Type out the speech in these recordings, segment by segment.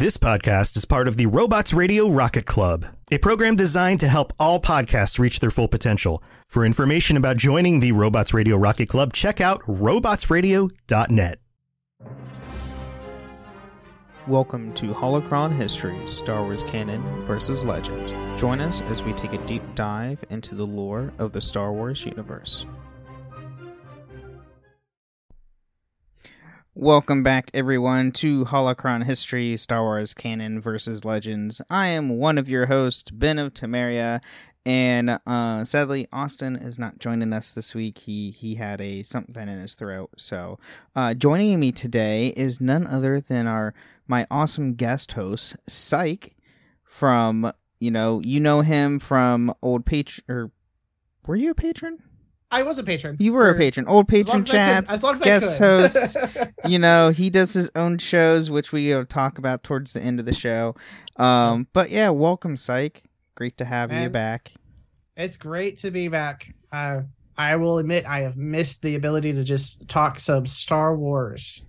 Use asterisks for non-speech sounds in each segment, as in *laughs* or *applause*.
This podcast is part of the Robots Radio Rocket Club, a program designed to help all podcasts reach their full potential. For information about joining the Robots Radio Rocket Club, check out robotsradio.net. Welcome to Holocron History Star Wars Canon versus Legend. Join us as we take a deep dive into the lore of the Star Wars universe. Welcome back, everyone, to Holocron History Star Wars Canon versus Legends. I am one of your hosts, Ben of Temeria, and uh, sadly, Austin is not joining us this week. He he had a something in his throat. So, uh, joining me today is none other than our my awesome guest host, Psych, from you know you know him from old patron or were you a patron? I was a patron. You were for- a patron. Old patron as chats, as long as I guest hosts. *laughs* you know, he does his own shows, which we will talk about towards the end of the show. Um, but yeah, welcome, Psych. Great to have you back. It's great to be back. Uh, I will admit I have missed the ability to just talk some Star Wars,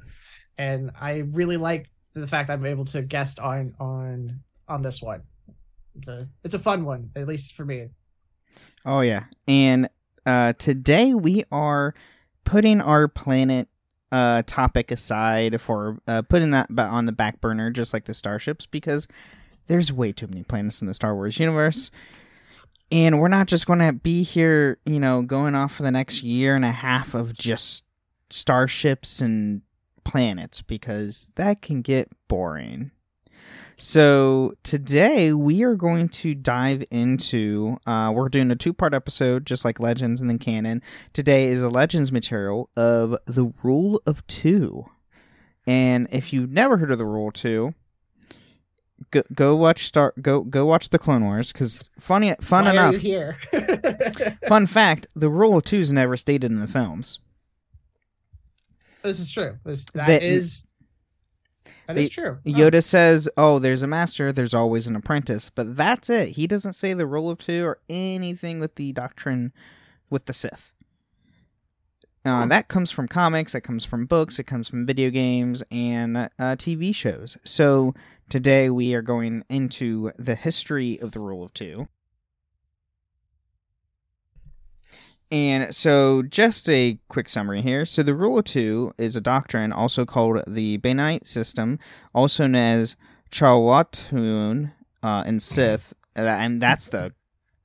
and I really like the fact I'm able to guest on on on this one. It's a it's a fun one, at least for me. Oh yeah, and uh, today we are putting our planet uh topic aside for uh, putting that on the back burner, just like the starships, because there's way too many planets in the Star Wars universe. And we're not just going to be here, you know, going off for the next year and a half of just starships and planets because that can get boring. So today we are going to dive into. Uh, we're doing a two-part episode, just like Legends and then Canon. Today is the Legends material of the Rule of Two, and if you've never heard of the Rule of Two, go go watch Star go go watch the Clone Wars because funny fun Why enough. are you here? *laughs* *laughs* Fun fact: the Rule of Two is never stated in the films. this is true. This, That- that is that is true. Oh, Yoda says, "Oh, there's a master. There's always an apprentice," but that's it. He doesn't say the rule of two or anything with the doctrine with the Sith. Uh, that comes from comics. That comes from books. It comes from video games and uh, TV shows. So today we are going into the history of the rule of two. And so, just a quick summary here. So, the Rule of Two is a doctrine also called the Benite system, also known as Chawatun uh, in Sith, and that's the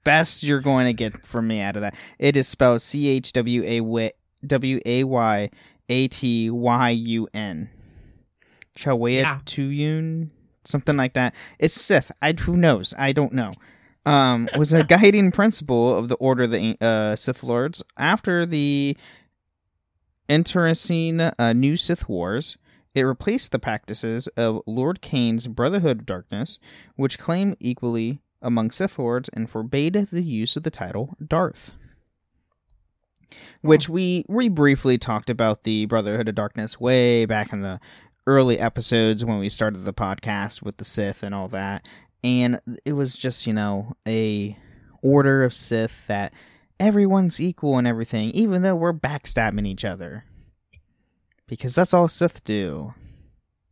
best you're going to get from me out of that. It is spelled C H W A W A Y A T Y U N. Chawatun, something like that. It's Sith. I who knows? I don't know um, was a guiding principle of the Order of the uh, Sith Lords after the interesting uh, new Sith Wars. It replaced the practices of Lord Kane's Brotherhood of Darkness, which claimed equally among Sith Lords and forbade the use of the title Darth. Which we we briefly talked about the Brotherhood of Darkness way back in the early episodes when we started the podcast with the Sith and all that and it was just you know a order of Sith that everyone's equal and everything, even though we're backstabbing each other, because that's all Sith do.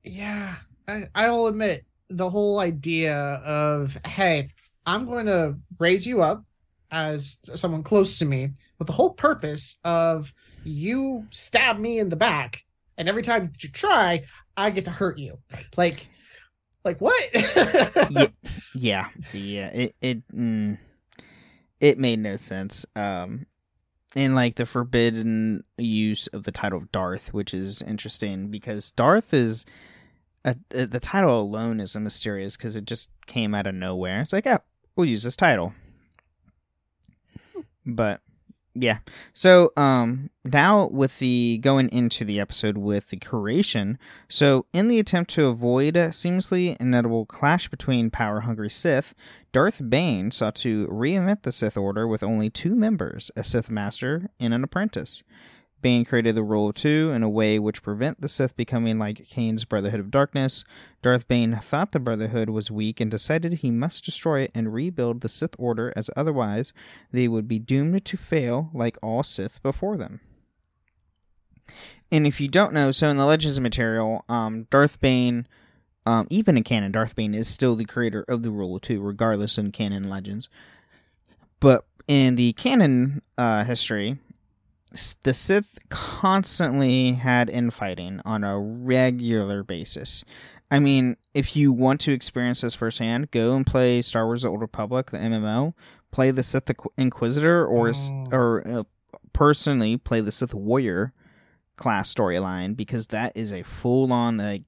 yeah I, i'll admit the whole idea of hey i'm going to raise you up as someone close to me with the whole purpose of you stab me in the back and every time you try i get to hurt you like Like what? *laughs* yeah, yeah, yeah. It it mm, it made no sense. Um, and like the forbidden use of the title of Darth, which is interesting because Darth is a, a, the title alone is a mysterious because it just came out of nowhere. It's like, yeah, we'll use this title. But yeah. So um now with the going into the episode with the curation, so in the attempt to avoid a seamlessly inevitable clash between power hungry Sith, Darth Bane sought to reinvent the Sith Order with only two members, a Sith Master and an apprentice. Bane created the rule of two in a way which prevent the Sith becoming like Kane's Brotherhood of Darkness. Darth Bane thought the Brotherhood was weak and decided he must destroy it and rebuild the Sith Order, as otherwise they would be doomed to fail like all Sith before them. And if you don't know, so in the Legends material, um, Darth Bane, um, even in canon, Darth Bane is still the creator of the Rule of Two, regardless of canon legends. But in the canon uh, history, the Sith constantly had infighting on a regular basis. I mean, if you want to experience this firsthand, go and play Star Wars: The Old Republic, the MMO. Play the Sith Inquisitor, or oh. or uh, personally play the Sith Warrior class storyline because that is a full on like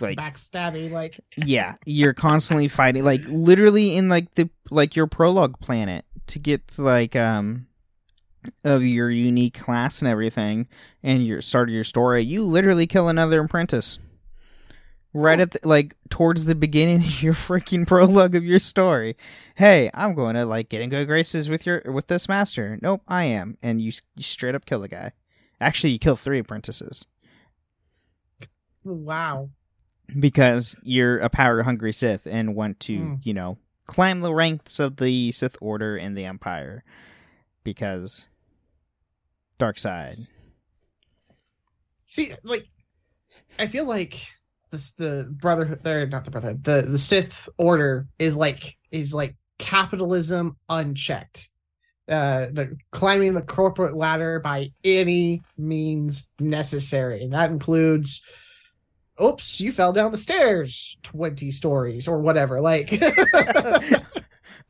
like backstabbing like yeah you're *laughs* constantly fighting like literally in like the like your prologue planet to get like um of your unique class and everything and your start of your story, you literally kill another apprentice. Right at the, like towards the beginning of your freaking *laughs* prologue of your story. Hey, I'm going to like get in good graces with your with this master. Nope, I am, and you, you straight up kill the guy. Actually, you kill three apprentices. Wow. Because you're a power hungry Sith and want to, mm. you know, climb the ranks of the Sith Order and the Empire. Because Dark Side. See, like, I feel like this the brotherhood. They're not the brotherhood. The the Sith Order is like is like capitalism unchecked. Uh, the climbing the corporate ladder by any means necessary. And that includes oops, you fell down the stairs 20 stories or whatever. Like *laughs* *laughs*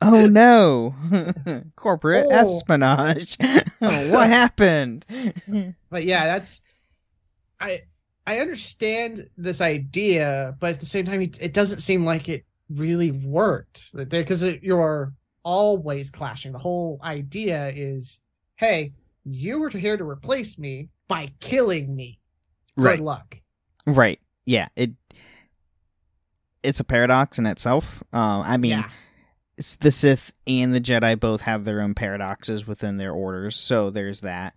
oh no, *laughs* corporate oh. espionage. *laughs* what happened? *laughs* but yeah, that's I I understand this idea, but at the same time, it doesn't seem like it really worked there because you're always clashing. The whole idea is, hey, you were here to replace me by killing me. Good right. luck. Right. Yeah. It. It's a paradox in itself. Uh, I mean, yeah the Sith and the Jedi both have their own paradoxes within their orders, so there's that.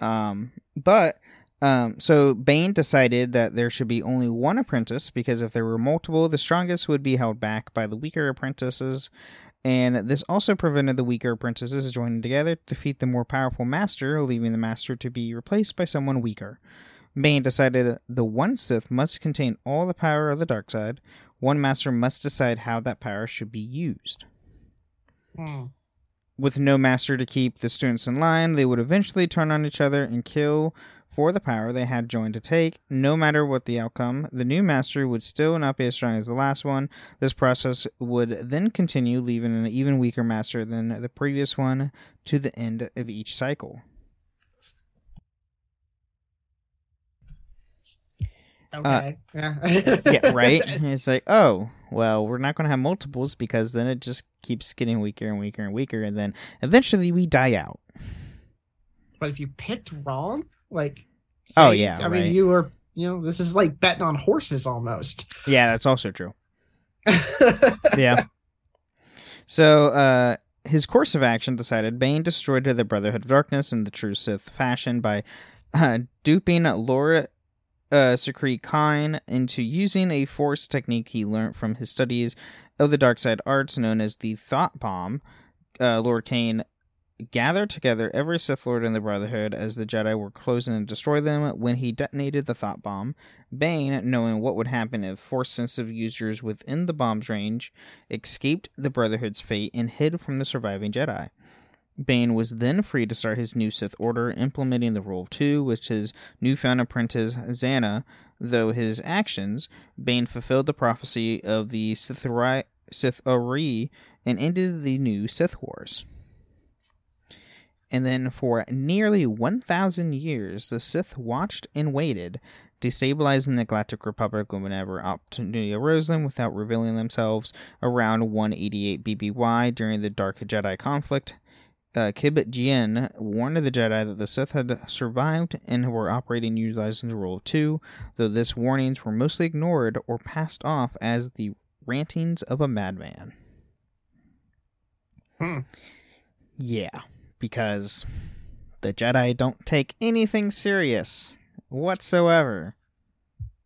Um, but um, so Bane decided that there should be only one apprentice because if there were multiple, the strongest would be held back by the weaker apprentices. And this also prevented the weaker apprentices joining together to defeat the more powerful master, leaving the master to be replaced by someone weaker. Bane decided the one Sith must contain all the power of the dark side. One master must decide how that power should be used. Hmm. With no master to keep the students in line, they would eventually turn on each other and kill for the power they had joined to take. No matter what the outcome, the new master would still not be as strong as the last one. This process would then continue, leaving an even weaker master than the previous one to the end of each cycle. Okay. Uh, *laughs* yeah. yeah, right? *laughs* It's like, oh, well, we're not going to have multiples because then it just keeps getting weaker and weaker and weaker, and then eventually we die out. But if you picked wrong, like, say, oh yeah, I right. mean, you were, you know, this is like betting on horses almost. Yeah, that's also true. *laughs* yeah. So, uh, his course of action decided Bane destroyed the Brotherhood of Darkness in the true Sith fashion by uh, duping Lord uh, Sakri into using a force technique he learned from his studies of the dark side arts known as the Thought Bomb. Uh, Lord Kane gathered together every Sith Lord in the Brotherhood as the Jedi were closing to destroy them when he detonated the Thought Bomb. Bane, knowing what would happen if force sensitive users within the bomb's range escaped the Brotherhood's fate and hid from the surviving Jedi. Bane was then free to start his new Sith Order, implementing the Rule of Two, which his newfound apprentice Zannah though his actions, Bane fulfilled the prophecy of the Sith'ari, Sith'ari and ended the new Sith Wars. And then for nearly 1,000 years, the Sith watched and waited, destabilizing the Galactic Republic whenever opportunity arose them without revealing themselves around 188 BBY during the Dark Jedi conflict. Uh, Kibh Jeen warned the Jedi that the Sith had survived and were operating utilizing the rule of two, though this warnings were mostly ignored or passed off as the rantings of a madman. Hmm. Yeah, because the Jedi don't take anything serious whatsoever.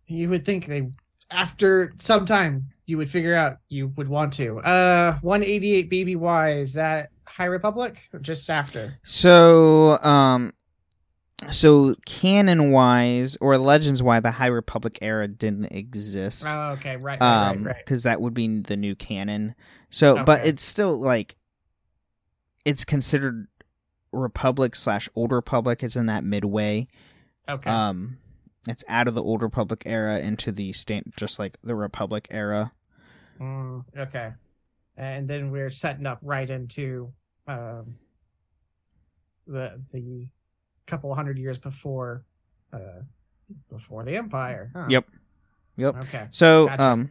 You would think they, after some time, you would figure out you would want to. Uh, 188 BBY, is that High Republic? Or just after? So, um, so canon wise or legends wise, the High Republic era didn't exist. Oh, okay, right, right, um, right, right. because that would be the new canon. So, but it's still like it's considered Republic slash Old Republic. It's in that midway. Okay. Um, it's out of the Old Republic era into the state, just like the Republic era. Mm, okay. And then we're setting up right into um, the the couple hundred years before uh, before the Empire. huh? Yep. Yep. Okay. So, Gotcha. um,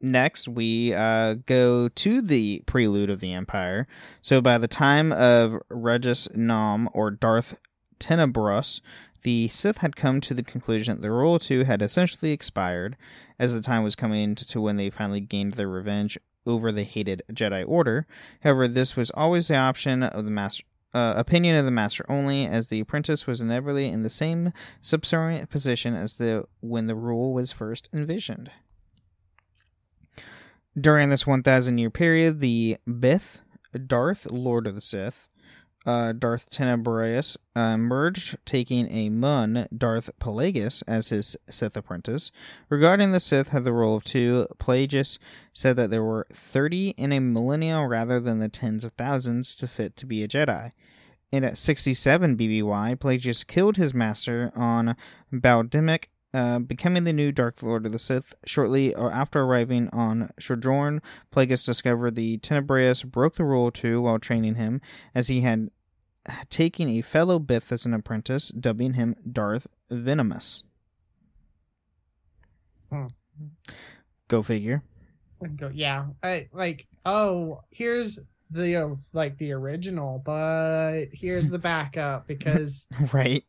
next we uh go to the prelude of the Empire. So, by the time of Rugess Nome or Darth Tenebrous, the Sith had come to the conclusion that the Rule of Two had essentially expired, as the time was coming to when they finally gained their revenge over the hated Jedi Order. However, this was always the option of the master. Uh, opinion of the master only, as the apprentice was inevitably in the same subservient position as the when the rule was first envisioned. During this 1,000 year period, the Bith, Darth, Lord of the Sith, uh, Darth Tenebrous, uh, merged, taking a Muun, Darth Plagueis, as his Sith apprentice. Regarding the Sith had the role of two, Plagueis said that there were 30 in a millennia rather than the tens of thousands to fit to be a Jedi. And at 67 BBY, Plagueis killed his master on Bal'demnic, uh, becoming the new Dark Lord of the Sith. Shortly after arriving on Shadorn, Plagueis discovered the Tenebrous broke the rule too while training him, as he had taken a fellow Bith as an apprentice, dubbing him Darth Venamis. Hmm. Go figure. Go, yeah. I like. Oh, here's the uh, like the original, but here's the backup because *laughs* Right.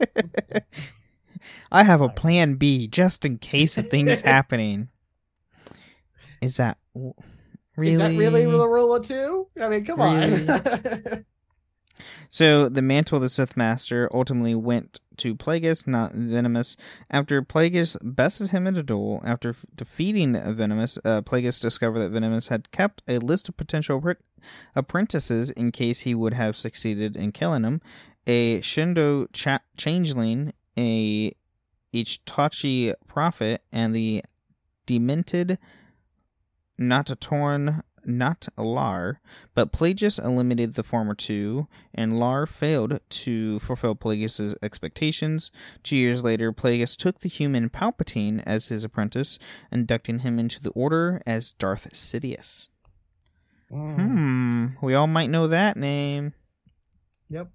*laughs* I have a plan B just in case of things *laughs* happening. Is that really? is that really the rule of two? I mean, come Really? on. *laughs* So the mantle of the Sith Master ultimately went to Plagueis, not Venamis. After Plagueis bested him in a duel, after f- defeating Venamis, uh, Plagueis discovered that Venamis had kept a list of potential appre- apprentices in case he would have succeeded in killing him. A Shindo cha- changeling, a Iktotchi prophet, and the demented Natatorn not Lar, but Plagueis eliminated the former two, and Lar failed to fulfill Plagueis' expectations. Two years later, Plagueis took the human Palpatine as his apprentice, inducting him into the Order as Darth Sidious. Mm, Hmm, we all might know that name. Yep.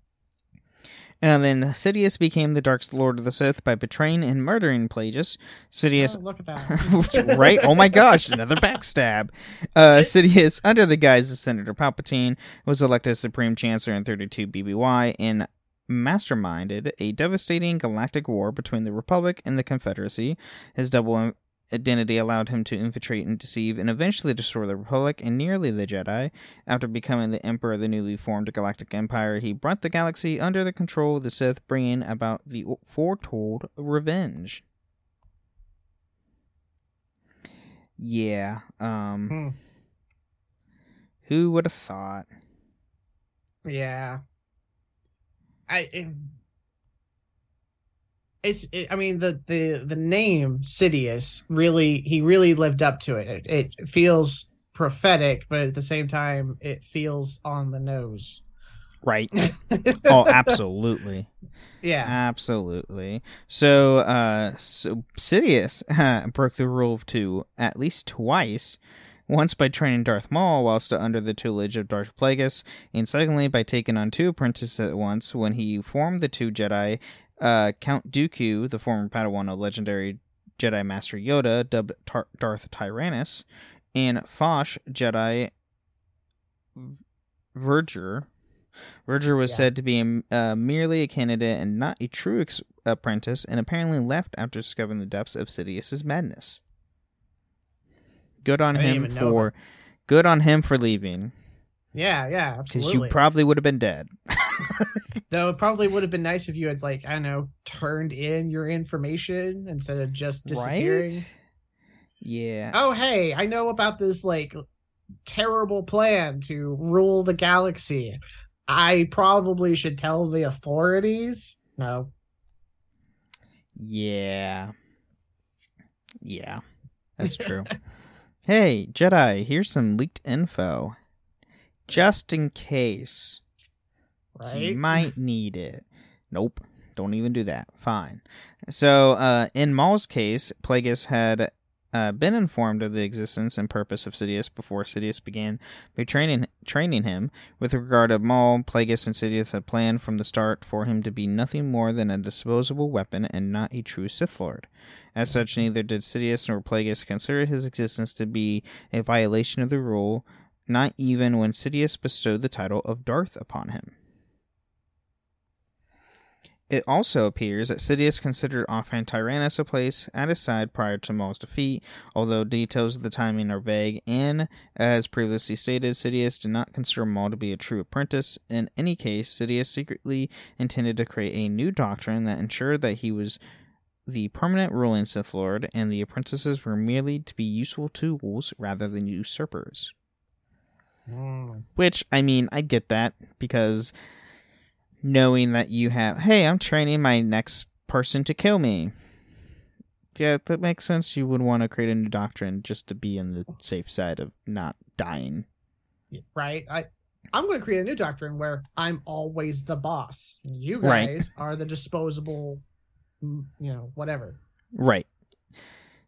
And then Sidious became the Dark Lord of the Sith by betraying and murdering Plagueis. Sidious Oh, look at that. *laughs* right? Oh my gosh, another backstab. Uh, Sidious, under the guise of Senator Palpatine, was elected Supreme Chancellor in 32 BBY and masterminded a devastating galactic war between the Republic and the Confederacy. His double identity allowed him to infiltrate and deceive and eventually destroy the Republic and nearly the Jedi. After becoming the Emperor of the newly formed Galactic Empire, he brought the galaxy under the control of the Sith, bringing about the foretold revenge. Yeah. Um Hmm. who would have thought? Yeah. I it, it's it, I mean the the the name Sidious really he really lived up to it. it. It feels prophetic, but at the same time it feels on the nose. Right. *laughs* oh, absolutely. yeah. Absolutely. So, uh, so Sidious broke the rule of two at least twice. Once by training Darth Maul whilst under the tutelage of Darth Plagueis, and secondly by taking on two apprentices at once when he formed the two Jedi, uh, Count Dooku, the former Padawan of legendary Jedi Master Yoda, dubbed Tar- Darth Tyrannus, and Fosh, Jedi Vergere. Vergere was Yeah. said to be uh, merely a candidate and not a true ex- apprentice, and apparently left after discovering the depths of Sidious's madness. Good on him for, good on him for leaving, Yeah, yeah, absolutely. because you probably would have been dead. *laughs* Though it probably would have been nice if you had like, I don't know, turned in your information instead of just disappearing. Right? Yeah. Oh hey, I know about this like terrible plan to rule the galaxy. I probably should tell the authorities. No. Yeah. Yeah. That's true. *laughs* hey, Jedi, here's some leaked info. Just in case. Right? might *laughs* need it. Nope. Don't even do that. Fine. So, uh, in Maul's case, Plagueis had uh, been informed of the existence and purpose of Sidious before Sidious began training training him. With regard to Maul, Plagueis and Sidious had planned from the start for him to be nothing more than a disposable weapon and not a true Sith Lord. As such, neither did Sidious nor Plagueis consider his existence to be a violation of the rule, not even when Sidious bestowed the title of Darth upon him. It also appears that Sidious considered offhand Tyrannus a place at his side prior to Maul's defeat, although details of the timing are vague, and, as previously stated, Sidious did not consider Maul to be a true apprentice. In any case, Sidious secretly intended to create a new doctrine that ensured that he was the permanent ruling Sith Lord, and the apprentices were merely to be useful tools rather than usurpers. Mm. Which, I mean, I get that because knowing that you have, hey, I'm training my next person to kill me. Yeah, that makes sense. You would want to create a new doctrine just to be on the safe side of not dying. Right? I I'm going to create a new doctrine where I'm always the boss. You Right. guys are the disposable, you know, whatever. Right.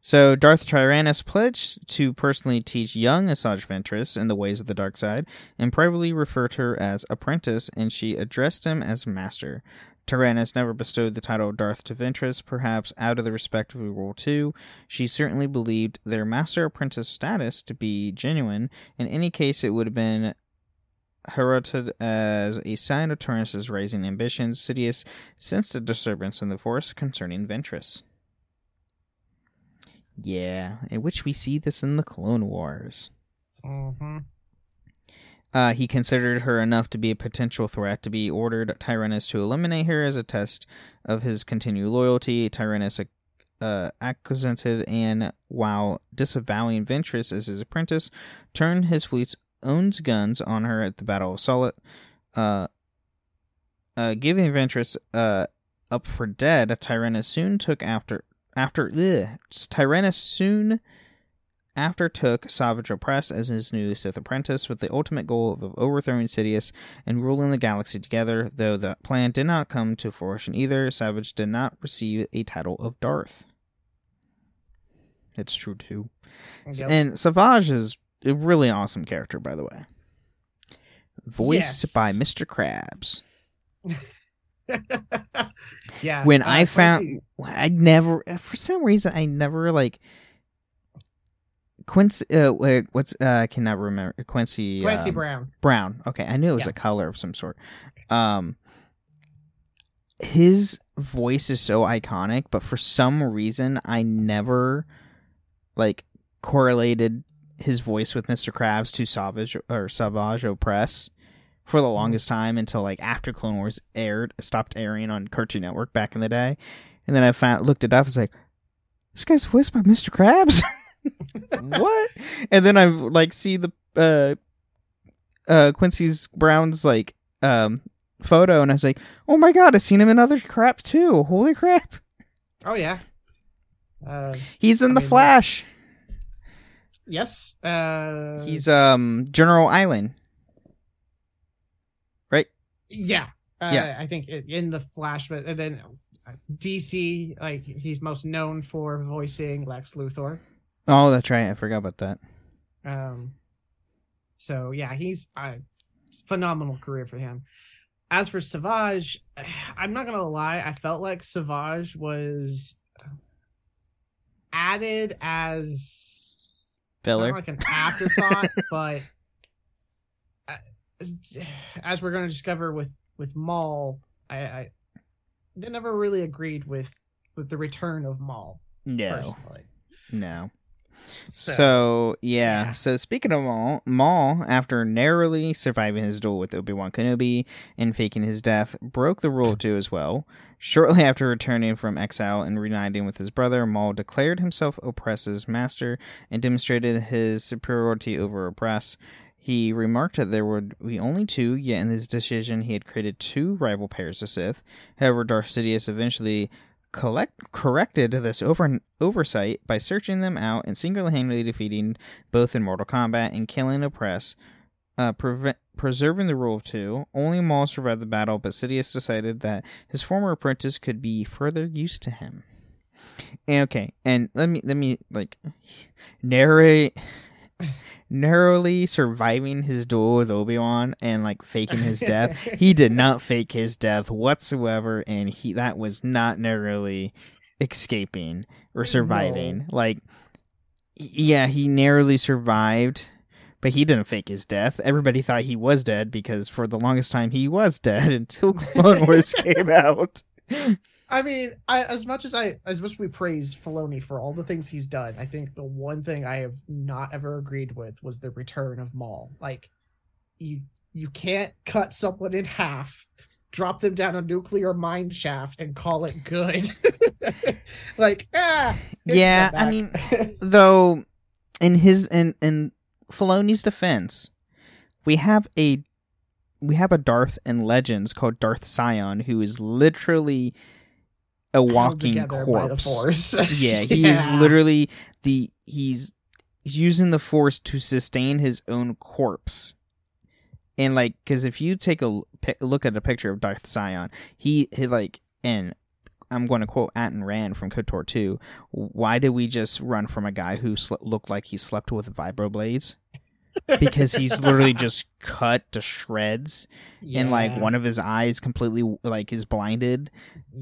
So Darth Tyrannus pledged to personally teach young Asajj Ventress in the ways of the dark side, and privately referred to her as apprentice, and she addressed him as master. Tyrannus never bestowed the title of Darth to Ventress, perhaps out of the respect of Rule 2. She certainly believed their master apprentice status to be genuine. In any case, it would have been heralded as a sign of Tyrannus's rising ambitions. Sidious sensed a disturbance in the force concerning Ventress. Yeah, in which we see this in the Clone Wars. Mm-hmm. Uh, he considered her enough to be a potential threat to be ordered Tyrannus to eliminate her as a test of his continued loyalty. Tyrannus uh, accusated and, while disavowing Ventress as his apprentice, turned his fleet's own guns on her at the Battle of Sullust, uh, uh, giving Ventress uh, up for dead. Tyrannus soon took after after ugh, Tyrannus soon after took Savage Opress as his new Sith apprentice with the ultimate goal of overthrowing Sidious and ruling the galaxy together. Though the plan did not come to fruition either, Savage did not receive a title of Darth. It's true too. Yep. And Savage is a really awesome character, by the way. Voiced Yes. by Mr. Krabs. *laughs* *laughs* yeah. when uh, I found, Quincy- I never, for some reason, I never like Quincy. Uh, what's uh, I cannot remember Quincy. Clancy um, Brown. Brown. Okay, I knew it was Yeah. a color of some sort. Um, his voice is so iconic, but for some reason, I never like correlated his voice with Mr. Krabs to Savage or Savage Opress for the longest time until like after Clone Wars aired, stopped airing on Cartoon Network back in the day, and then I found looked it up. I was like, this guy's voiced by Mr. Krabs. *laughs* what? And then I like see the uh uh Quincy's Brown's like um photo and I was like, "Oh my god, I've seen him in other crap too. Holy crap. Oh yeah. Uh, He's in I The mean, Flash. yes. Uh, He's um General Eiling. Yeah, uh, Yeah. I think in the Flash, but and then uh, DC, like he's most known for voicing Lex Luthor. Oh, that's right. I forgot about that. Um, so yeah, he's a phenomenal career for him. As for Savage, *sighs* I'm not gonna lie, I felt like Savage was added as Filler. like an afterthought, *laughs* but uh, as we're going to discover with with Maul, I, I never really agreed with with the return of Maul no, personally. no. So, So yeah. yeah. So speaking of Maul, Maul, after narrowly surviving his duel with Obi Wan Kenobi and faking his death, broke the rule too as well. Shortly after returning from exile and reuniting with his brother, Maul declared himself Opress's master and demonstrated his superiority over Opress. He remarked that there would be only two, yet in his decision he had created two rival pairs of Sith. However, Darth Sidious eventually collect, corrected this over, oversight by searching them out and single-handedly defeating both in Mortal Kombat and killing Opress, uh, preserving the rule of two. Only Maul survived the battle, but Sidious decided that his former apprentice could be further use to him. Okay, and let me let me like narrate narrowly surviving his duel with Obi-Wan and like faking his death. he did *laughs* not fake his death whatsoever and he that was not narrowly escaping or surviving. Like yeah, he narrowly survived, but he didn't fake his death. Everybody thought he was dead because for the longest time he was *laughs* dead until Clone Wars came *laughs* out. I mean, I, as much as I as much as we praise Filoni for all the things he's done, I think the one thing I have not ever agreed with was the return of Maul. Like, you you can't cut someone in half, drop them down a nuclear mine shaft, and call it good. *laughs* like, ah, Yeah, I mean, *laughs* though in his in in Filoni's defense, we have a we have a Darth in Legends called Darth Scion who is literally a walking together by the corpse. Force. *laughs* *laughs* yeah, he is literally the he's he's using the force to sustain his own corpse. And like cuz if you take a look at a picture of Darth Scion, he, he like and I'm going to quote Atton Rand from KOTOR 2. Why did we just run from a guy who sl- looked like he slept with vibroblades? Because he's literally just cut to shreds and like one of his eyes completely like is blinded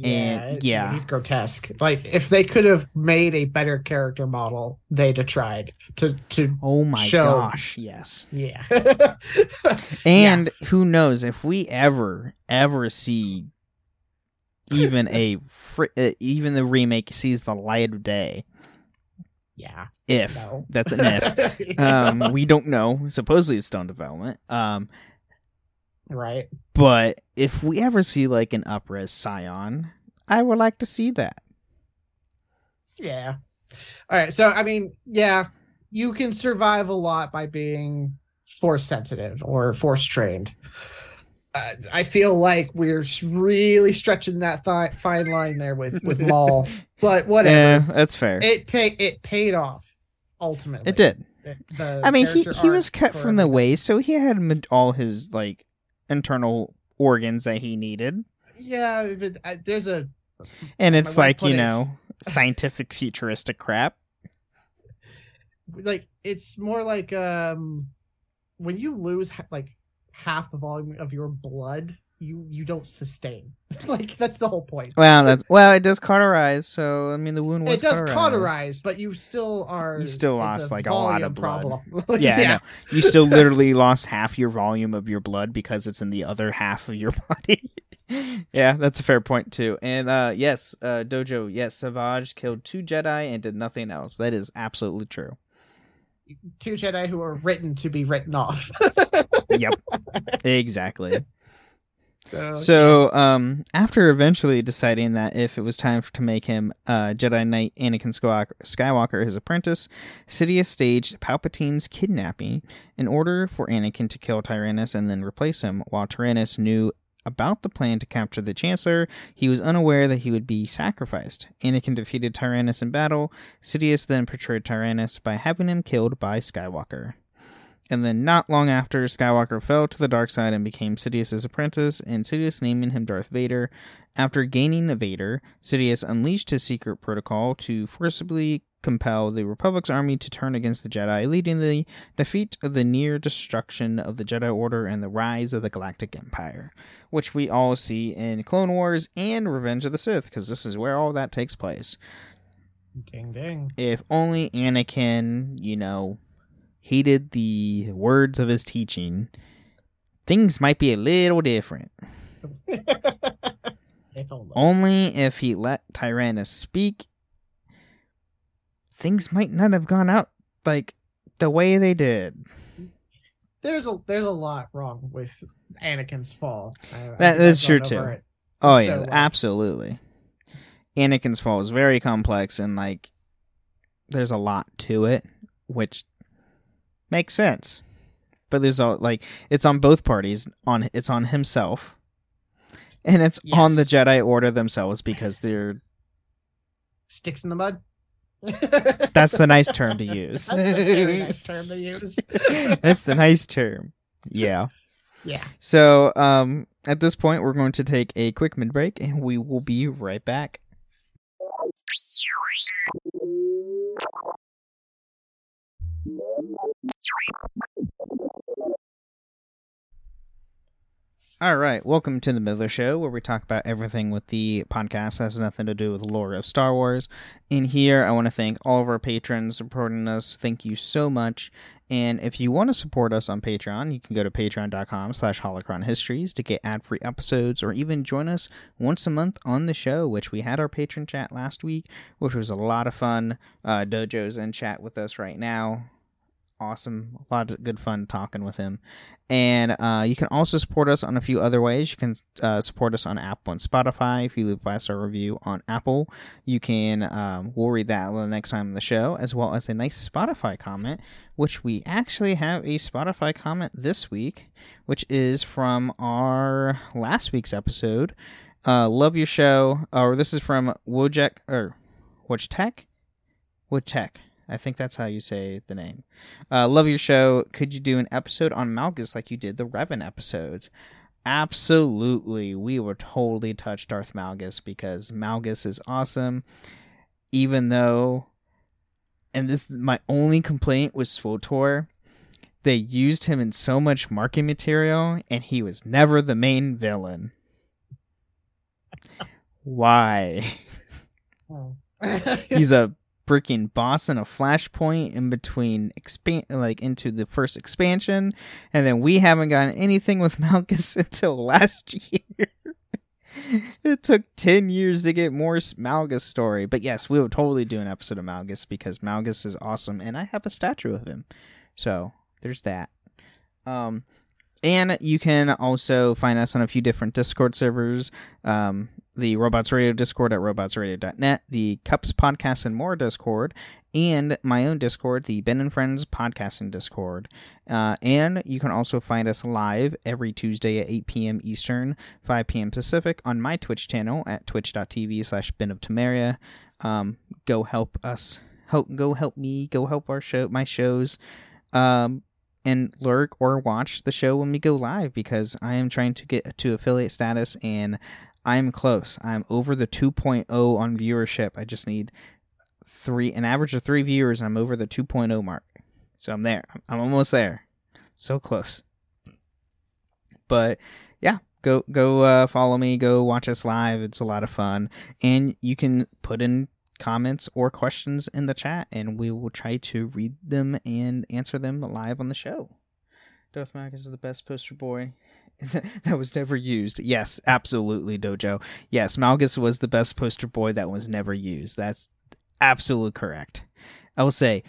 and- yeah. he's grotesque. Like if they could have made a better character model, they'd have tried to to oh my Show. gosh yes yeah. *laughs* And who knows if we ever ever see even a fr- uh, even the remake sees the light of day. Yeah. If No. that's an if. *laughs* Um, we don't know. Supposedly it's in development. Um, right. but if we ever see like an upres Scion, I would like to see that. Yeah. All right. So I mean, yeah, you can survive a lot by being force sensitive or force trained. Uh, I feel like we're really stretching that th- fine line there with with *laughs* Maul, but whatever. Yeah, that's fair. It, pay it paid off ultimately. It did. I mean, he he was cut from the waist, so he had all his like internal organs that he needed. Yeah, but uh, there's a And it's like, you know, scientific futuristic crap. like it's more like um when you lose like half the volume of your blood you you don't sustain *laughs* like that's the whole point Well, that's well, it does cauterize, so I mean the wound was it does cauterized. cauterize but you still are You still lost, like, a lot of blood. problem. *laughs* *laughs* Yeah, I know. You still literally lost half your volume of your blood because it's in the other half of your body. yeah, that's a fair point too. And uh yes, uh Dojo, yes, Savage killed two Jedi and did nothing else. That is absolutely true. Two jedi who are written to be written off Yep. *laughs* exactly. so, So, um, after eventually deciding that if it was time to make him uh, Jedi Knight Anakin Skywalker, Skywalker his apprentice, Sidious staged Palpatine's kidnapping in order for Anakin to kill Tyrannus and then replace him. While Tyrannus knew about the plan to capture the Chancellor, he was unaware that he would be sacrificed. Anakin defeated Tyrannus in battle. Sidious then portrayed Tyrannus by having him killed by Skywalker. And then, not long after, Skywalker fell to the dark side and became Sidious's apprentice, and Sidious naming him Darth Vader. After gaining Vader, Sidious unleashed his secret protocol to forcibly compel the Republic's army to turn against the Jedi, leading the defeat of the near destruction of the Jedi Order and the rise of the Galactic Empire, which we all see in Clone Wars and Revenge of the Sith, because this is where all that takes place. Ding ding. If only Anakin, you know, heeded the words of his teaching, things might be a little different. *laughs* Only. Only if he let Tyrannus speak, things might not have gone out like the way they did. There's a there's a lot wrong with Anakin's fall. I- I That- I've true, too. it. Oh So, yeah, like- absolutely. Anakin's fall is very complex and like there's a lot to it, which makes sense. But there's all like it's on both parties. On it's on himself, and it's on the Jedi Order themselves because they're Sticks in the mud. *laughs* that's the nice term to use. That's a very nice *laughs* term to use. That's the nice term. Yeah. yeah. So, um, at this point, we're going to take a quick mid break, and we will be right back. All right, welcome to the Miller Show, where we talk about everything with the podcast that has nothing to do with the lore of Star Wars. In here, I want to thank all of our patrons supporting us. Thank you so much. And if you want to support us on Patreon, you can go to patreon.com slash holocron histories to get ad-free episodes or even join us once a month on the show, which we had our patron chat last week, which was a lot of fun. Uh, Dojo's in chat with us right now. Awesome. A lot of good fun talking with him. And uh, you can also support us on a few other ways. You can uh, support us on Apple and Spotify. If you leave a five star review on Apple, you can, um, we'll read that the next time on the show, as well as a nice Spotify comment, which we actually have a Spotify comment this week, which is from our last week's episode. Uh, love your show. Or this is from Wojek, or Wojtek? Wojtek. I think that's how you say the name. Uh, love your show. Could you do an episode on Malgus like you did the Revan episodes? Absolutely. We were totally touched Darth Malgus because Malgus is awesome. Even though, and this my only complaint with SWOTOR, they used him in so much marketing material and he was never the main villain. *laughs* Why? Oh. *laughs* He's a freaking boss in a flashpoint in between expand like into the first expansion and then we haven't gotten anything with *laughs* Malgus until last year. *laughs* it took 10 years to get more Malgus story. But yes, we will totally do an episode of Malgus because Malgus is awesome and I have a statue of him. So, there's that. Um and you can also find us on a few different Discord servers. Um, the Robots Radio Discord at robotsradio.net, the Cups Podcast and More Discord, and my own Discord, the Ben and Friends Podcasting Discord. Uh, and you can also find us live every Tuesday at 8 p.m. Eastern, 5 p.m. Pacific on my Twitch channel at twitch.tv slash Ben of Temeria. Um, go help us. Help, go help me. Go help our show, my shows. Um, and lurk or watch the show when we go live because I am trying to get to affiliate status and I'm close. I'm over the 2.0 on viewership. I just need three, an average of three viewers, and I'm over the 2.0 mark. So I'm there. I'm, almost there. So close. But yeah, go go uh, follow me. Go watch us live. It's a lot of fun, and you can put in comments or questions in the chat, and we will try to read them and answer them live on the show. Malgus is the best poster boy *laughs* that was never used. Yes, absolutely, Dojo. Yes, Malgus was the best poster boy that was never used. That's absolutely correct. I will say,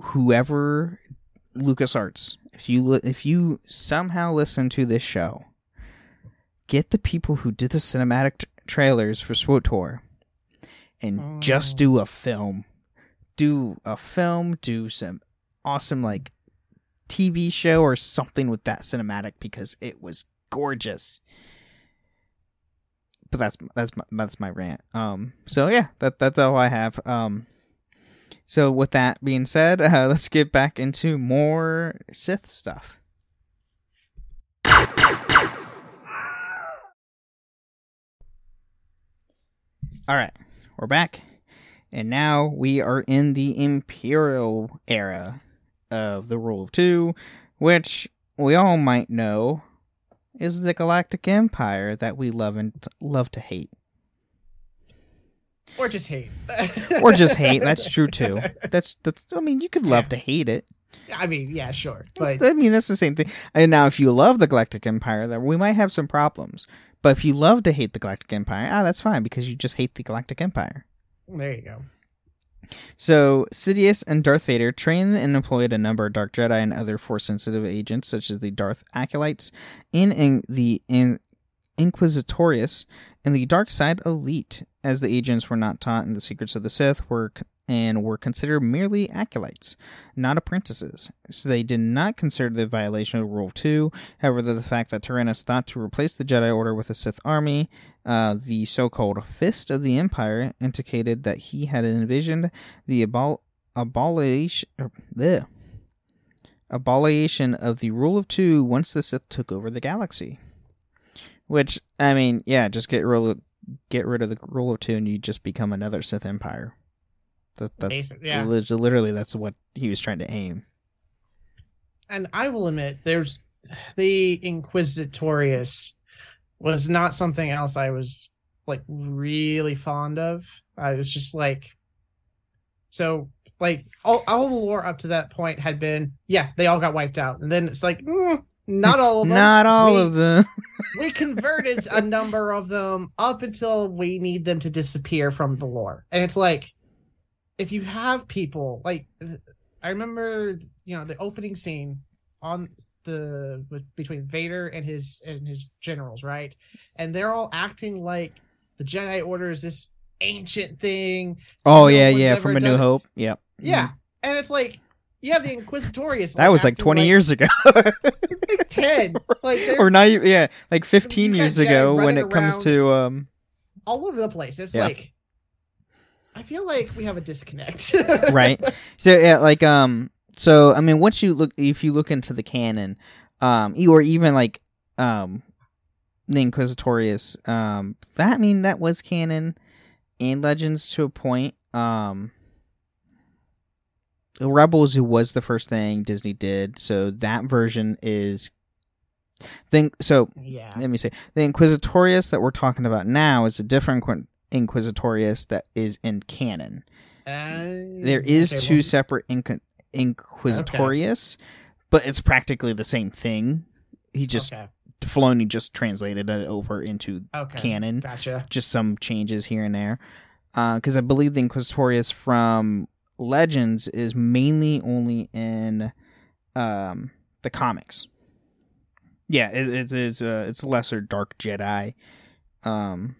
whoever LucasArts, if you li- if you somehow listen to this show, get the people who did the cinematic t- trailers for SWOTOR and just Oh. do a film. Do a film, do some awesome like TV show or something with that cinematic because it was gorgeous. But that's that's my, that's my rant. Um so yeah, that that's all I have. Um So, with that being said, *laughs* uh, let's get back into more Sith stuff. All right, we're back. And now we are in the Imperial era of the Rule of Two, which we all might know is the Galactic Empire that we love and love to hate. Or just hate. *laughs* or just hate. That's true too. That's that's. I mean, you could love to hate it. I mean, yeah, sure, but I mean, that's the same thing. And now, if you love the Galactic Empire, then we might have some problems. But if you love to hate the Galactic Empire, ah, that's fine because you just hate the Galactic Empire. there you go. So, Sidious and Darth Vader trained and employed a number of Dark Jedi and other Force-sensitive agents, such as the Darth Acolytes, in, the in Inquisitorius, and the Dark Side Elite, as the agents were not taught in the secrets of the Sith, were and were considered merely acolytes, not apprentices. So they did not consider the violation of Rule 2. However, the fact that Tyranus thought to replace the Jedi Order with a Sith army, uh, the so called Fist of the Empire, indicated that he had envisioned the abol- abolition. Bleh, abolition of the Rule of Two once the Sith took over the galaxy. Which, I mean, yeah, just get rid of, get rid of the Rule of Two and you just become another Sith Empire. That, that's Basic, yeah. literally that's what he was trying to aim. And I will admit, there's the Inquisitorius was not something else I was like really fond of. I was just like, so like all all the lore up to that point had been, yeah, they all got wiped out, and then it's like, mm, not all of *laughs* them. Not all We- of them. *laughs* we converted a number of them up until we need them to disappear from the lore. And it's like if you have people like I remember you know the opening scene on the with, between Vader and his and his generals, right? And they're all acting like the Jedi Order is this ancient thing. Oh No yeah, one's yeah, from A New it. Hope. Yep. Yeah. And it's like you have the Inquisitorius. That was like acting 20 years ago. like *laughs* 10. Like or not yeah, like 15 years Jedi ago when it comes to um all over the place. It's Yeah. like I feel like we have a disconnect. *laughs* right so yeah like um so i mean once you look if you look into the canon um or even like um the inquisitorius um that I mean that was canon and legends to a point um rebels who was the first thing disney did so that version is think so yeah. let me say the inquisitorius that we're talking about now is a different inquisitorius that is in canon there is okay, two well, separate Inqu- Inquisitorius, but it's practically the same thing. He just okay. Filoni just translated it over into okay. canon. Gotcha. just some changes here and there. Because I believe the Inquisitorius from Legends is mainly only in um, the comics. Yeah, it, it is. Uh, it's lesser Dark Jedi. Um,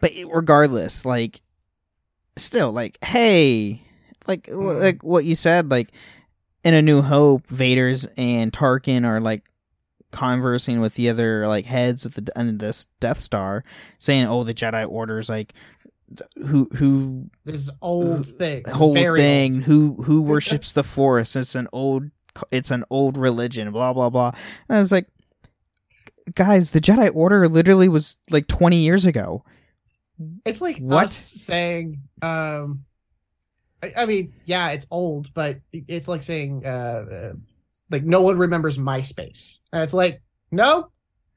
but regardless, like, still, like, hey, like, Mhm. like what you said, like, in A New Hope, Vader's and Tarkin are like conversing with the other like heads of the and this Death Star, saying, "Oh, the Jedi Order's like who who This old thing. whole thing old. who who worships the Force. It's an old it's an old religion. Blah blah blah." And I was like, guys, the Jedi Order literally was like twenty years ago. It's like What? us saying, um, I, I mean, yeah, it's old, but it's like saying, uh, uh, like no one remembers MySpace. And it's like, no,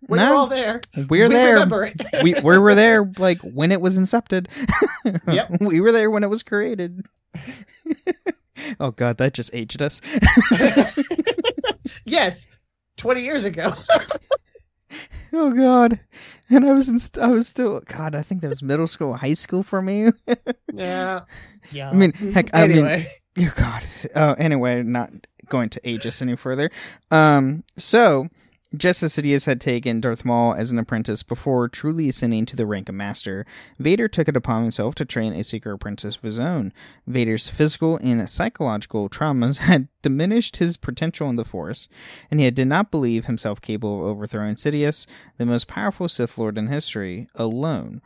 we're No. all there. We're we there. Remember it. we we were *laughs* there like when it was incepted. *laughs* Yep. we were there when it was created. *laughs* oh god, that just aged us. yes, twenty years ago. Oh god, and I was in st- I was still God. I think that was middle school, high school for me. *laughs* yeah, yeah. I mean, heck, I mean, anyway, oh god. Oh, anyway, not going to age us any further. Um, so. Just as Sidious had taken Darth Maul as an apprentice before truly ascending to the rank of master, Vader took it upon himself to train a secret apprentice of his own. Vader's physical and psychological traumas *laughs* had diminished his potential in the Force, and he did not believe himself capable of overthrowing Sidious, the most powerful Sith Lord in history, alone.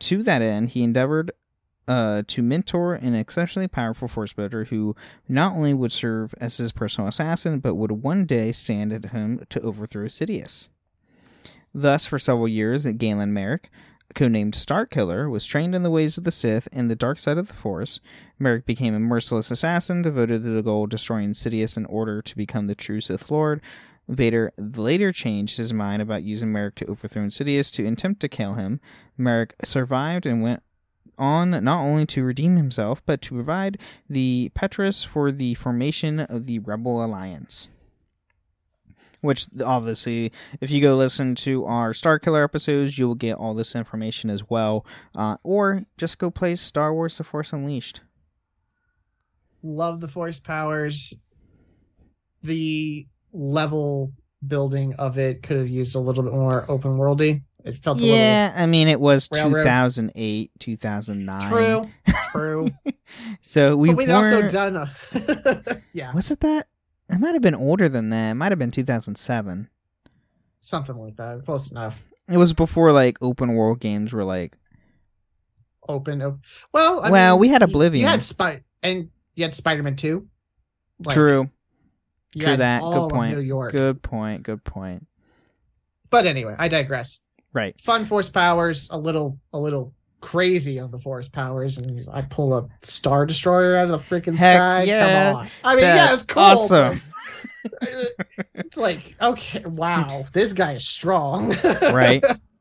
To that end, he endeavored uh, to mentor an exceptionally powerful force wielder who not only would serve as his personal assassin, but would one day stand at him to overthrow Sidious. Thus, for several years, Galen Marek, codenamed Starkiller, was trained in the ways of the Sith and the dark side of the Force. Marek became a merciless assassin devoted to the goal of destroying Sidious in order to become the true Sith Lord. Vader later changed his mind about using Marek to overthrow Sidious to attempt to kill him. Marek survived and went on not only to redeem himself, but to provide the Petrus for the formation of the Rebel Alliance. Which obviously, if you go listen to our Star Killer episodes, you will get all this information as well. Uh, or just go play Star Wars: The Force Unleashed. Love the force powers. The level building of it could have used a little bit more open worldy. It felt a Yeah, I mean, it was Railroad. 2008, 2009. true, *laughs* true. So we we'd also done a *laughs* yeah, Was it that? It might have been older than that. It might have been 2007. something like that. Close enough. It was before like open world games were like Open. op- Well, I Well, mean, we had Oblivion. You had Spy and you had Spider Man Two. true. True that. Good point. New York. Good point. Good point. But anyway, I digress. Right. Fun force powers, a little, a little crazy on the force powers, and I pull a star destroyer out of the freaking sky. yeah. Come on. I mean, yeah, it's cool. awesome. *laughs* it's like, okay, wow, this guy is strong. right? *laughs*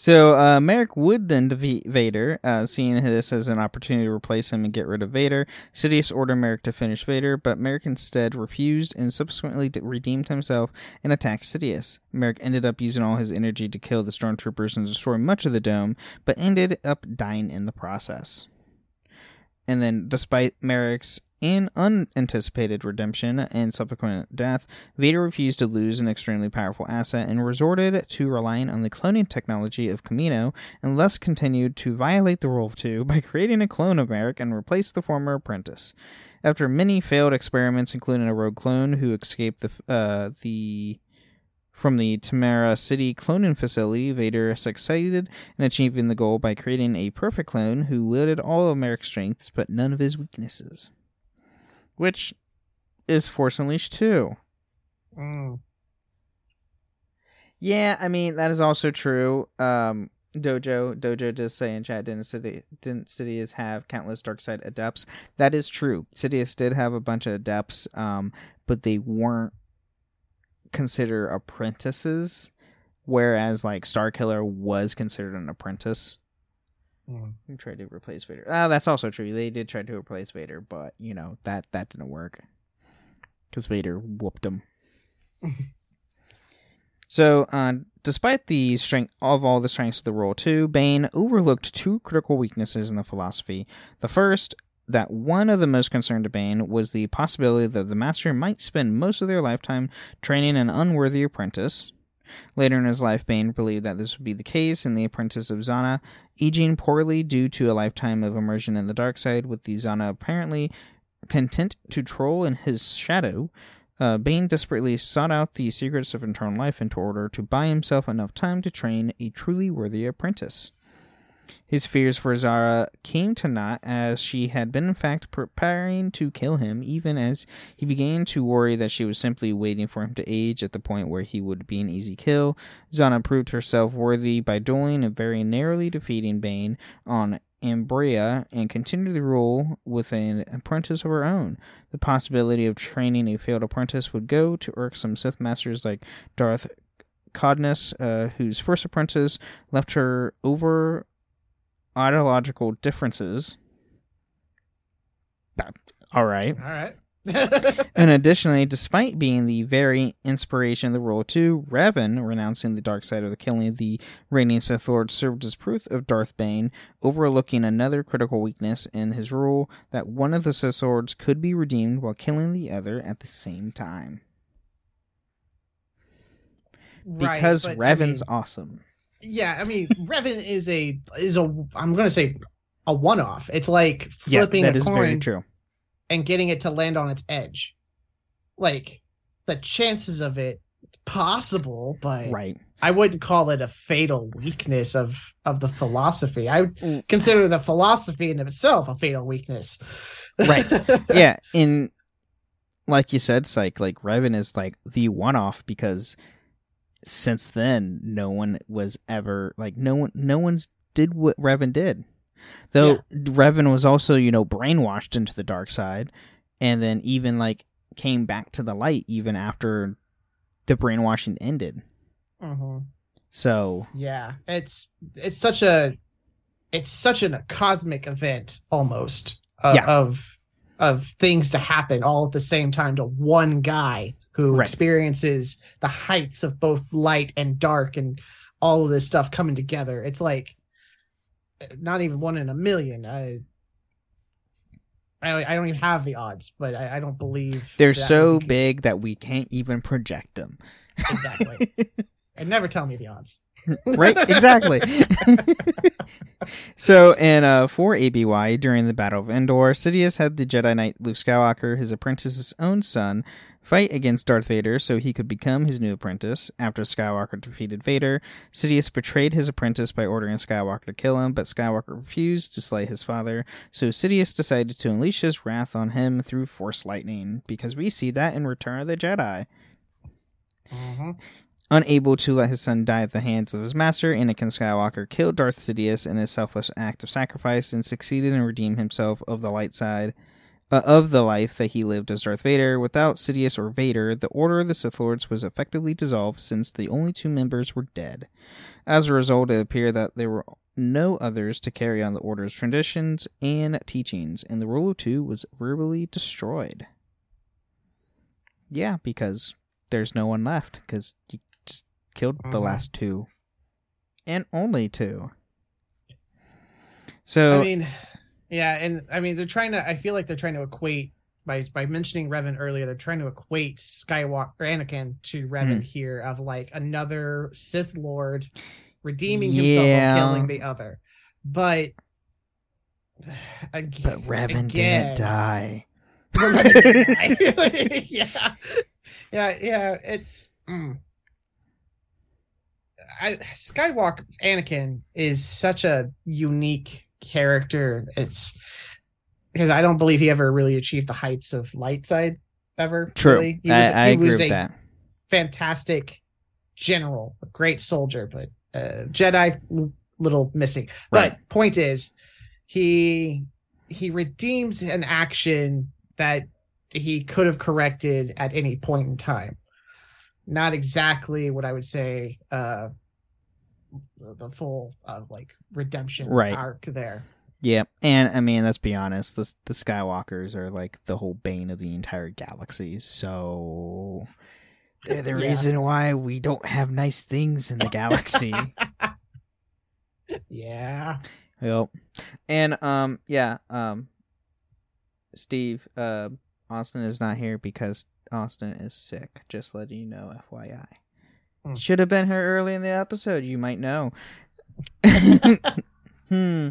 So uh, Marek would then defeat Vader, uh, seeing this as an opportunity to replace him and get rid of Vader. Sidious ordered Marek to finish Vader, but Marek instead refused and subsequently redeemed himself and attacked Sidious. Marek ended up using all his energy to kill the stormtroopers and destroy much of the dome, but ended up dying in the process. And then, despite Marek's in unanticipated redemption and subsequent death, Vader refused to lose an extremely powerful asset and resorted to relying on the cloning technology of Kamino, and thus continued to violate the rule of two by creating a clone of Marek and replace the former apprentice. After many failed experiments, including a rogue clone who escaped the uh, the from the Timira City cloning facility, Vader succeeded in achieving the goal by creating a perfect clone who wielded all of Marek's strengths but none of his weaknesses. Which is Force Unleashed 2. Mm. Yeah, I mean that is also true. Um, Dojo Dojo does say in chat, didn't City didn't Sidious have countless dark side adepts? That is true. Sidious did have a bunch of adepts, um, but they weren't considered apprentices. Whereas like Starkiller was considered an apprentice. Mm. Who tried to replace Vader? Ah, that's also true. They did try to replace Vader, but you know that that didn't work because Vader whooped him. *laughs* so, uh, despite the strength of all the strengths of the role, too, Bane overlooked two critical weaknesses in the philosophy. The first, that one of the most concerned to Bane was the possibility that the master might spend most of their lifetime training an unworthy apprentice. Later in his life, Bane believed that this would be the case, and the apprentice of Zannah aging poorly due to a lifetime of immersion in the dark side, with the Zannah apparently content to troll in his shadow. Uh, Bane desperately sought out the secrets of eternal life in order to buy himself enough time to train a truly worthy apprentice. His fears for Zannah came to naught as she had been in fact preparing to kill him, even as he began to worry that she was simply waiting for him to age at the point where he would be an easy kill. Zannah proved herself worthy by dueling and very narrowly defeating Bane on Ambria and continued the rule with an apprentice of her own. The possibility of training a failed apprentice would go to irksome Sith masters like Darth Cognus, uh, whose first apprentice left her over ideological differences. All right. All right. *laughs* *laughs* And additionally, despite being the very inspiration of the role too, Revan, renouncing the dark side of the killing of the reigning Sith Lord, served as proof of Darth Bane, overlooking another critical weakness in his rule that one of the Sith Lords could be redeemed while killing the other at the same time. Right, Because but, I Revan's mean, awesome. Yeah, I mean, Revan is a is a I'm gonna say a one off. It's like Yeah, flipping that a is very coin true. and getting it to land on its edge. Like the chances of it possible, but Right. I wouldn't call it a fatal weakness of of the philosophy. I would Mm. consider the philosophy in itself a fatal weakness. Right. *laughs* yeah, in like you said, Psych, like Revan is like the one off because since then no one was ever like no one no one's did what Revan did. Though Revan was also, you know, brainwashed into the dark side and then even like came back to the light even after the brainwashing ended. Mhm. So Yeah, it's it's such a it's such an, a cosmic event almost of, Yeah. of of things to happen all at the same time to one guy who Right. experiences the heights of both light and dark and all of this stuff coming together. It's like not even one in a million. I I don't, I don't even have the odds, but I, I don't believe they're so could- big that we can't even project them. Exactly. *laughs* and never tell me the odds. right exactly *laughs* so in uh 4 aby during the battle of endor sidious had the jedi knight luke skywalker his apprentice's own son fight against darth vader so he could become his new apprentice. After skywalker defeated vader sidious betrayed his apprentice by ordering skywalker to kill him but skywalker refused to slay his father so sidious decided to unleash his wrath on him through force lightning because we see that in return of the jedi. Mm-hmm. Unable to let his son die at the hands of his master, Anakin Skywalker killed Darth Sidious in a selfless act of sacrifice and succeeded in redeeming himself of the light side uh, of the life that he lived as Darth Vader. Without Sidious or Vader, the Order of the Sith Lords was effectively dissolved since the only two members were dead. As a result, it appeared that there were no others to carry on the Order's traditions and teachings, and the rule of two was verbally destroyed. Yeah, because there's no one left, because you just killed the Mhm. last two. And only two. So, I mean, yeah, and I mean they're trying to. I feel like they're trying to equate by by mentioning Revan earlier. They're trying to equate Skywalker Anakin to Revan Hmm. here of like another Sith Lord redeeming himself Yeah. of killing the other, but. *sighs* ag- but Revan again- didn't *laughs* die. *laughs* yeah, yeah, yeah. It's mm. I Skywalker Anakin is such a unique character. It's because I don't believe he ever really achieved the heights of light side ever. True. really. He I, was, I he agree was with a that. fantastic general, a great soldier, but uh, Jedi little missing. Right. But point is, he he redeems an action that he could have corrected at any point in time. Not exactly what I would say uh the full uh, like redemption Right. arc there. Yeah, And I mean, let's be honest, the, the Skywalkers are like the whole bane of the entire galaxy. So they're the Yeah. reason why we don't have nice things in the galaxy. *laughs* Yeah. Yep. And um yeah, um Steve, uh Austin is not here because Austin is sick. Just letting you know, FYI. Hmm. Should have been here early in the episode, you might know. *laughs* hmm.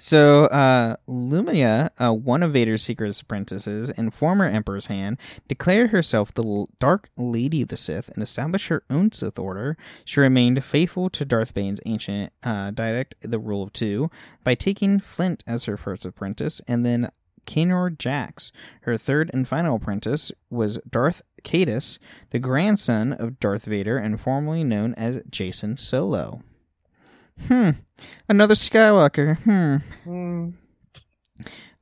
So, uh, Lumiya, uh, one of Vader's secret apprentices and former Emperor's Hand, declared herself the L- Dark Lady of the Sith and established her own Sith Order. She remained faithful to Darth Bane's ancient uh, dialect, the Rule of Two, by taking Flint as her first apprentice, and then Carnor Jax. Her third and final apprentice was Darth Caedus, the grandson of Darth Vader and formerly known as Jacen Solo. Hmm. Another Skywalker. Hmm. Hmm.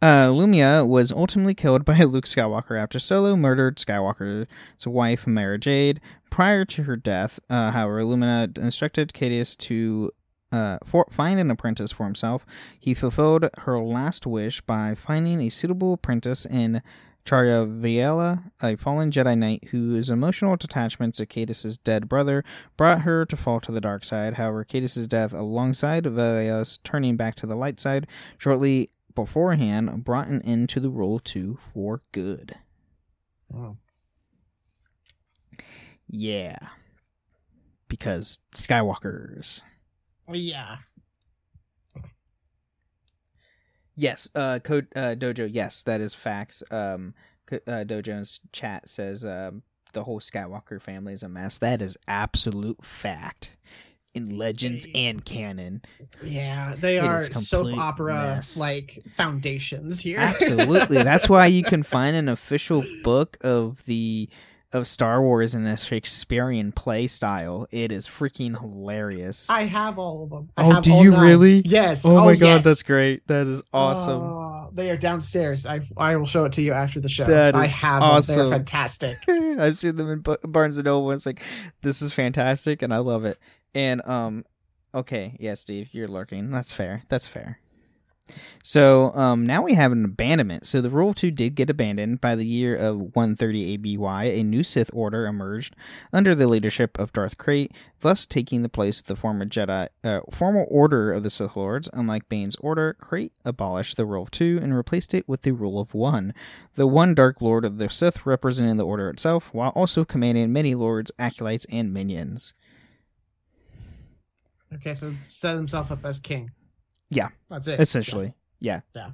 Uh, Lumiya was ultimately killed by *laughs* Luke Skywalker after Solo murdered Skywalker's wife, Mara Jade. Prior to her death, uh, however, Lumiya instructed Caedus to uh, for, find an apprentice for himself. He fulfilled her last wish by finding a suitable apprentice in Tahiri Veila, a fallen Jedi Knight whose emotional attachment to Caedus's dead brother brought her to fall to the dark side. However, Caedus's death, alongside Veila's turning back to the light side, shortly beforehand brought an end to the rule two for good. Oh. Yeah. Because Skywalkers. Yeah. Yes, uh, code uh, Dojo. Yes, that is facts. Um, uh, Dojo's chat says um, the whole Skywalker family is a mess. That is absolute fact in legends and canon. Yeah, they It are soap opera mess. like foundations here. Absolutely. That's why you can *laughs* find an official book of the of Star Wars in this Shakespearean play style. It is freaking hilarious. I have all of them. I Oh, have do all you nine. really? Yes. oh my god, that's great. That is awesome. Oh, they are downstairs. I I will show it to you after the show. That I is have them. They're fantastic. *laughs* I've seen them in Bu- Barnes and Noble. It's like this is fantastic, and I love it. And um, okay, yeah, Steve, you're lurking. That's fair. That's fair. So um, now we have an abandonment. So the Rule of Two did get abandoned by the year of 130 ABY. A new Sith Order emerged under the leadership of Darth Krayt, thus taking the place of the former Jedi, uh, Order of the Sith Lords. Unlike Bane's Order, Krayt abolished the Rule of Two and replaced it with the Rule of One the one Dark Lord of the Sith representing the Order itself, while also commanding many lords, acolytes, and minions. Okay, so set himself up as king. Yeah. That's it. Essentially, yeah. Yeah.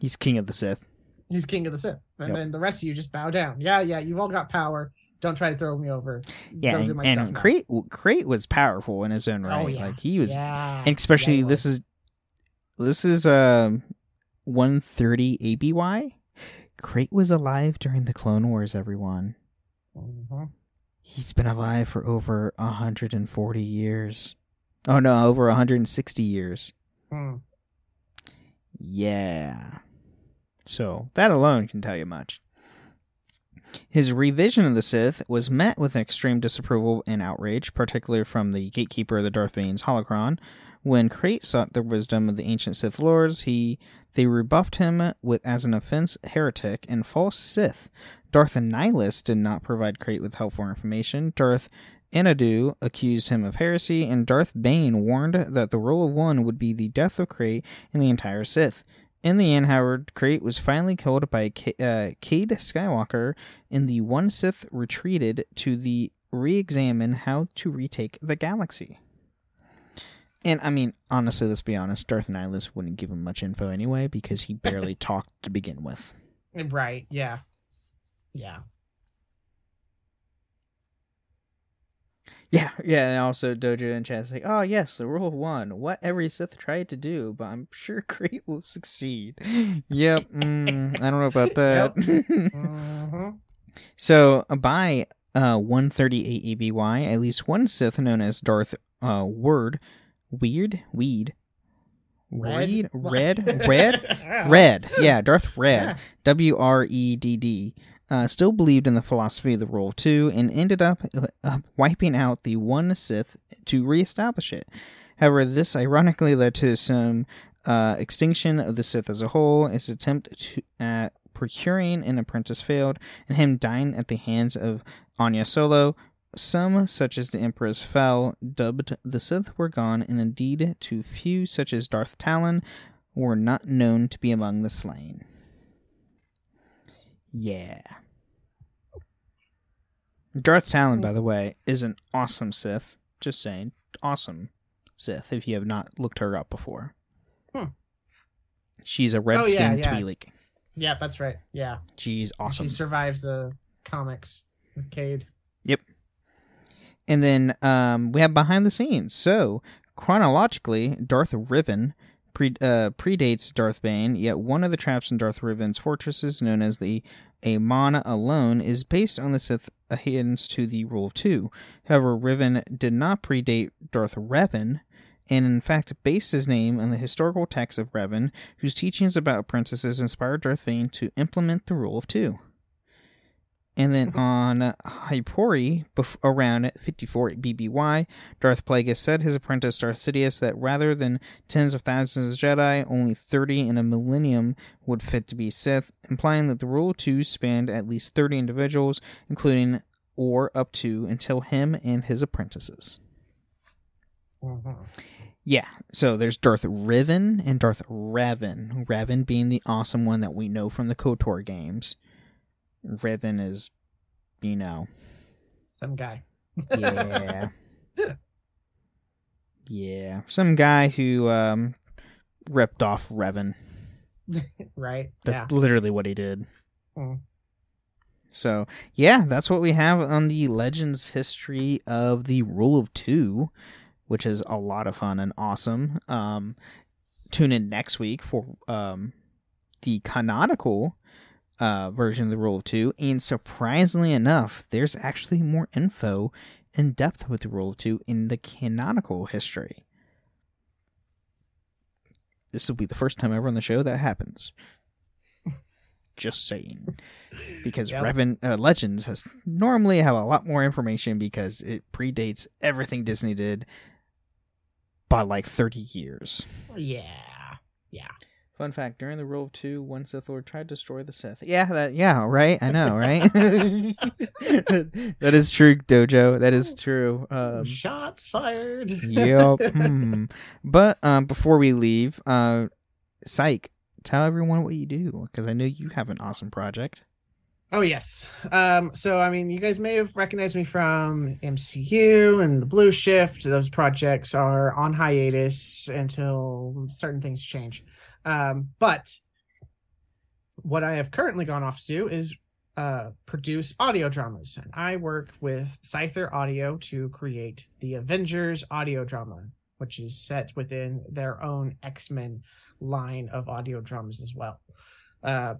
He's king of the Sith. He's king of the Sith. And Yep. then the rest of you just bow down. Yeah, yeah, you've all got power. Don't try to throw me over. Yeah, Go do and, my and. Krayt, Krayt was powerful in his own right. Oh, yeah. Like he was, Yeah. and especially Yeah, this is this is um 130 ABY. Krayt was alive during the Clone Wars. Everyone, Mhm. he's been alive for over 140 years. Oh no, over 160 years. Hmm. Yeah. So that alone can tell you much. His revision of the Sith was met with extreme disapproval and outrage, particularly from the gatekeeper of the Darth Bane's holocron. When Krayt sought the wisdom of the ancient Sith lords, he they rebuffed him with as an offense heretic and false Sith. Darth Nihilus did not provide Krayt with helpful information. Darth Andeddu accused him of heresy, and Darth Bane warned that the rule of one would be the death of Krayt and the entire Sith. In the end, Howard Krayt was finally killed by K- uh, Cade Skywalker, and the One Sith retreated to the re-examine how to retake the galaxy. And I mean, honestly, let's be honest, Darth Nihilus wouldn't give him much info anyway because he barely *laughs* talked to begin with. Right. Yeah. Yeah. Yeah, yeah, and also Dojo and Chad's like, oh yes, the rule of one, what every Sith tried to do, but I'm sure *laughs* Krayt will succeed. yep, mm, I don't know about *laughs* that. hmm *laughs* so uh, by uh 138 ABY, at least one Sith known as Darth uh Word, Weird, Weed, Reed, Red, Red, Red, yeah, Darth Red, W R E D D, uh, still believed in the philosophy of the rule of two and ended up uh, wiping out the one Sith to reestablish it. However, this ironically led to some uh, extinction of the Sith as a whole. His attempt to, at procuring an apprentice failed, and him dying at the hands of Ania Solo. Some, such as the Emperor's Fel, dubbed the Sith were gone, and indeed, too few, such as Darth Talon, were not known to be among the slain. Yeah. Darth Talon, by the way, is an awesome Sith. Just saying. Awesome Sith, if you have not looked her up before. Hmm. She's a red Oh, yeah, skinned yeah. Twi'lek. Yeah, that's right. Yeah. She's awesome. She survives the comics with Cade. Yep. And then um, we have behind the scenes. So chronologically, Darth Rivan pre- uh, predates Darth Bane. Yet one of the traps in Darth Rivan's fortresses, known as the Amon alone, is based on the Sith adherence to the Rule of Two. However, Rivan did not predate Darth Revan. And in fact, based his name on the historical text of Revan, whose teachings about apprentices inspired Darth Bane to implement the Rule of Two. And then on Hypori, bef- around 54 BBY, Darth Plagueis said his apprentice Darth Sidious that rather than tens of thousands of Jedi, only 30 in a millennium would fit to be Sith, implying that the Rule of Two spanned at least 30 individuals, including or up to until him and his apprentices. Mhm. Yeah, so there's Darth Rivan and Darth Revan. Revan being the awesome one that we know from the KOTOR games. Revan is, you know, Some guy. yeah. *laughs* yeah. Some guy who um ripped off Revan. right. That's yeah. literally what he did. Mm. So yeah, that's what we have on the Legends history of the Rule of Two, which is a lot of fun and awesome. Um, tune in next week for um, the canonical uh, version of the Rule of Two, and surprisingly enough, there's actually more info in depth with the Rule of Two in the canonical history. This will be the first time ever on the show that happens. *laughs* Just saying, because Yep. Revan uh, Legends has normally have a lot more information because it predates everything Disney did by like thirty years. Yeah. Yeah. Fun fact: During the Rule of Two, one Sith Lord tried to destroy the Sith. Yeah, that. Yeah, right. I know, right? *laughs* that is true, Dojo. That is true. Um, Shots fired. yep. *laughs* hmm. But um, before we leave, uh, Psych, tell everyone what you do because I know you have an awesome project. Oh yes. Um, so I mean, you guys may have recognized me from MCU and the Blue Shift. Those projects are on hiatus until certain things change. Um, but what I have currently gone off to do is uh, produce audio dramas, and I work with Scyther Audio to create the Avengers audio drama, which is set within their own X Men line of audio dramas as well. Uh,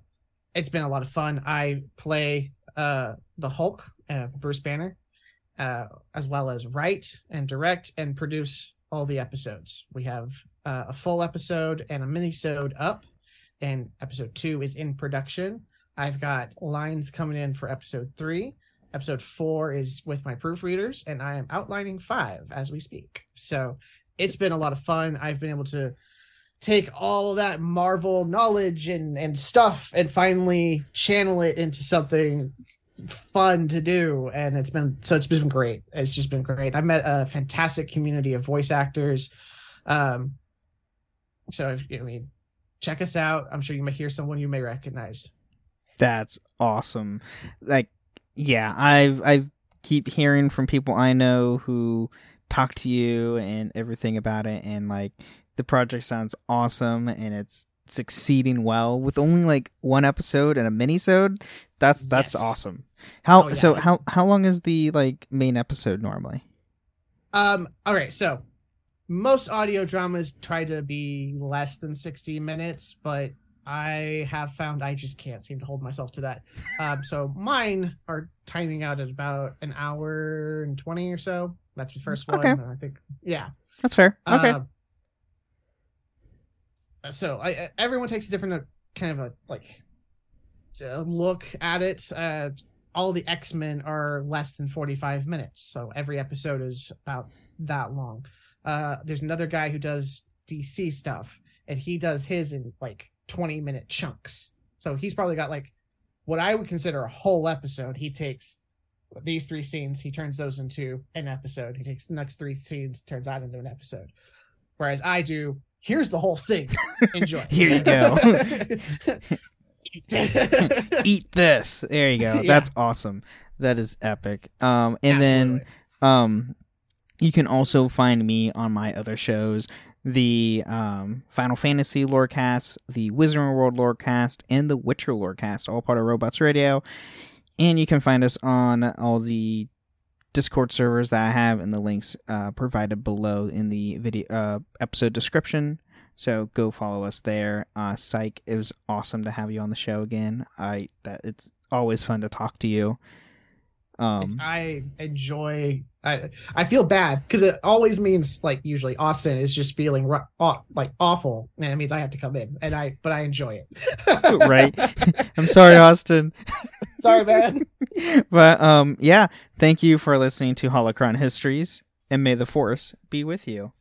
it's been a lot of fun. I play uh, the Hulk, uh, Bruce Banner, uh, as well as write and direct and produce all the episodes. We have uh, a full episode and a mini-sode up, and episode two is in production. I've got lines coming in for episode three. Episode four is with my proofreaders, and I am outlining five as we speak. So it's been a lot of fun. I've been able to take all that Marvel knowledge and and stuff and finally channel it into something fun to do and it's been so it's been great it's just been great i've met a fantastic community of voice actors um so if, i mean check us out i'm sure you may hear someone you may recognize That's awesome. Like, yeah, I've I keep hearing from people I know who talk to you and everything about it, and like the project sounds awesome and it's succeeding well with only like one episode and a mini-sode. That's that's Yes. awesome. How Oh, yeah. so? How how long is the like main episode normally? Um, all right, so most audio dramas try to be less than 60 minutes, but I have found I just can't seem to hold myself to that. *laughs* Um, so mine are timing out at about an hour and 20 or so. That's the first one. Okay. I think, yeah. That's fair. Okay. Uh, so I, everyone takes a different uh, kind of a like look at it. Uh, all the X Men are less than forty five minutes, so every episode is about that long. Uh, there's another guy who does DC stuff, and he does his in like twenty minute chunks. So he's probably got like what I would consider a whole episode. He takes these three scenes, he turns those into an episode. He takes the next three scenes, turns that into an episode. Whereas I do, here's the whole thing. *laughs* Enjoy. Here you go. *laughs* Eat. This. There you go. *laughs* Yeah. That's awesome. That is epic. Um, and then um, you can also find me on my other shows, the um Final Fantasy Lorecast, the Wizarding World Lorecast, and the Witcher Lorecast, all part of Robots Radio. And you can find us on all the Discord servers that I have and the links uh, provided below in the video uh, episode description. So go follow us there. Uh, Psych, it was awesome to have you on the show again. I that it's always fun to talk to you. Um, I enjoy. I I feel bad because it always means like usually Austin is just feeling ru- aw- like awful, and it means I have to come in, and I but I enjoy it. *laughs* right. *laughs* I'm sorry, Austin. Sorry, man. *laughs* but um, yeah. Thank you for listening to Holocron Histories, and may the Force be with you.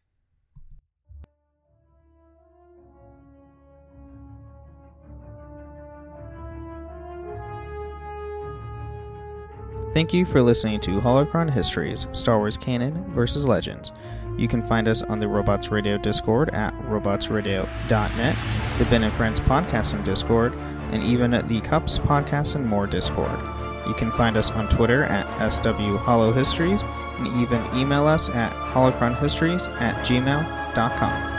Thank you for listening to Holocron Histories Star Wars Canon versus Legends. You can find us on the Robots Radio Discord at robotsradio.net, the Ben and Friends Podcast on Discord, and even the Cups Podcast and More Discord. You can find us on Twitter at SW Histories and even email us at holocronhistories at gmail.com.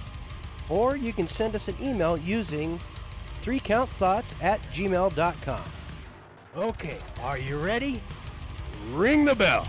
Or you can send us an email using threecountthoughts at gmail.com. Okay, are you ready? Ring the bell.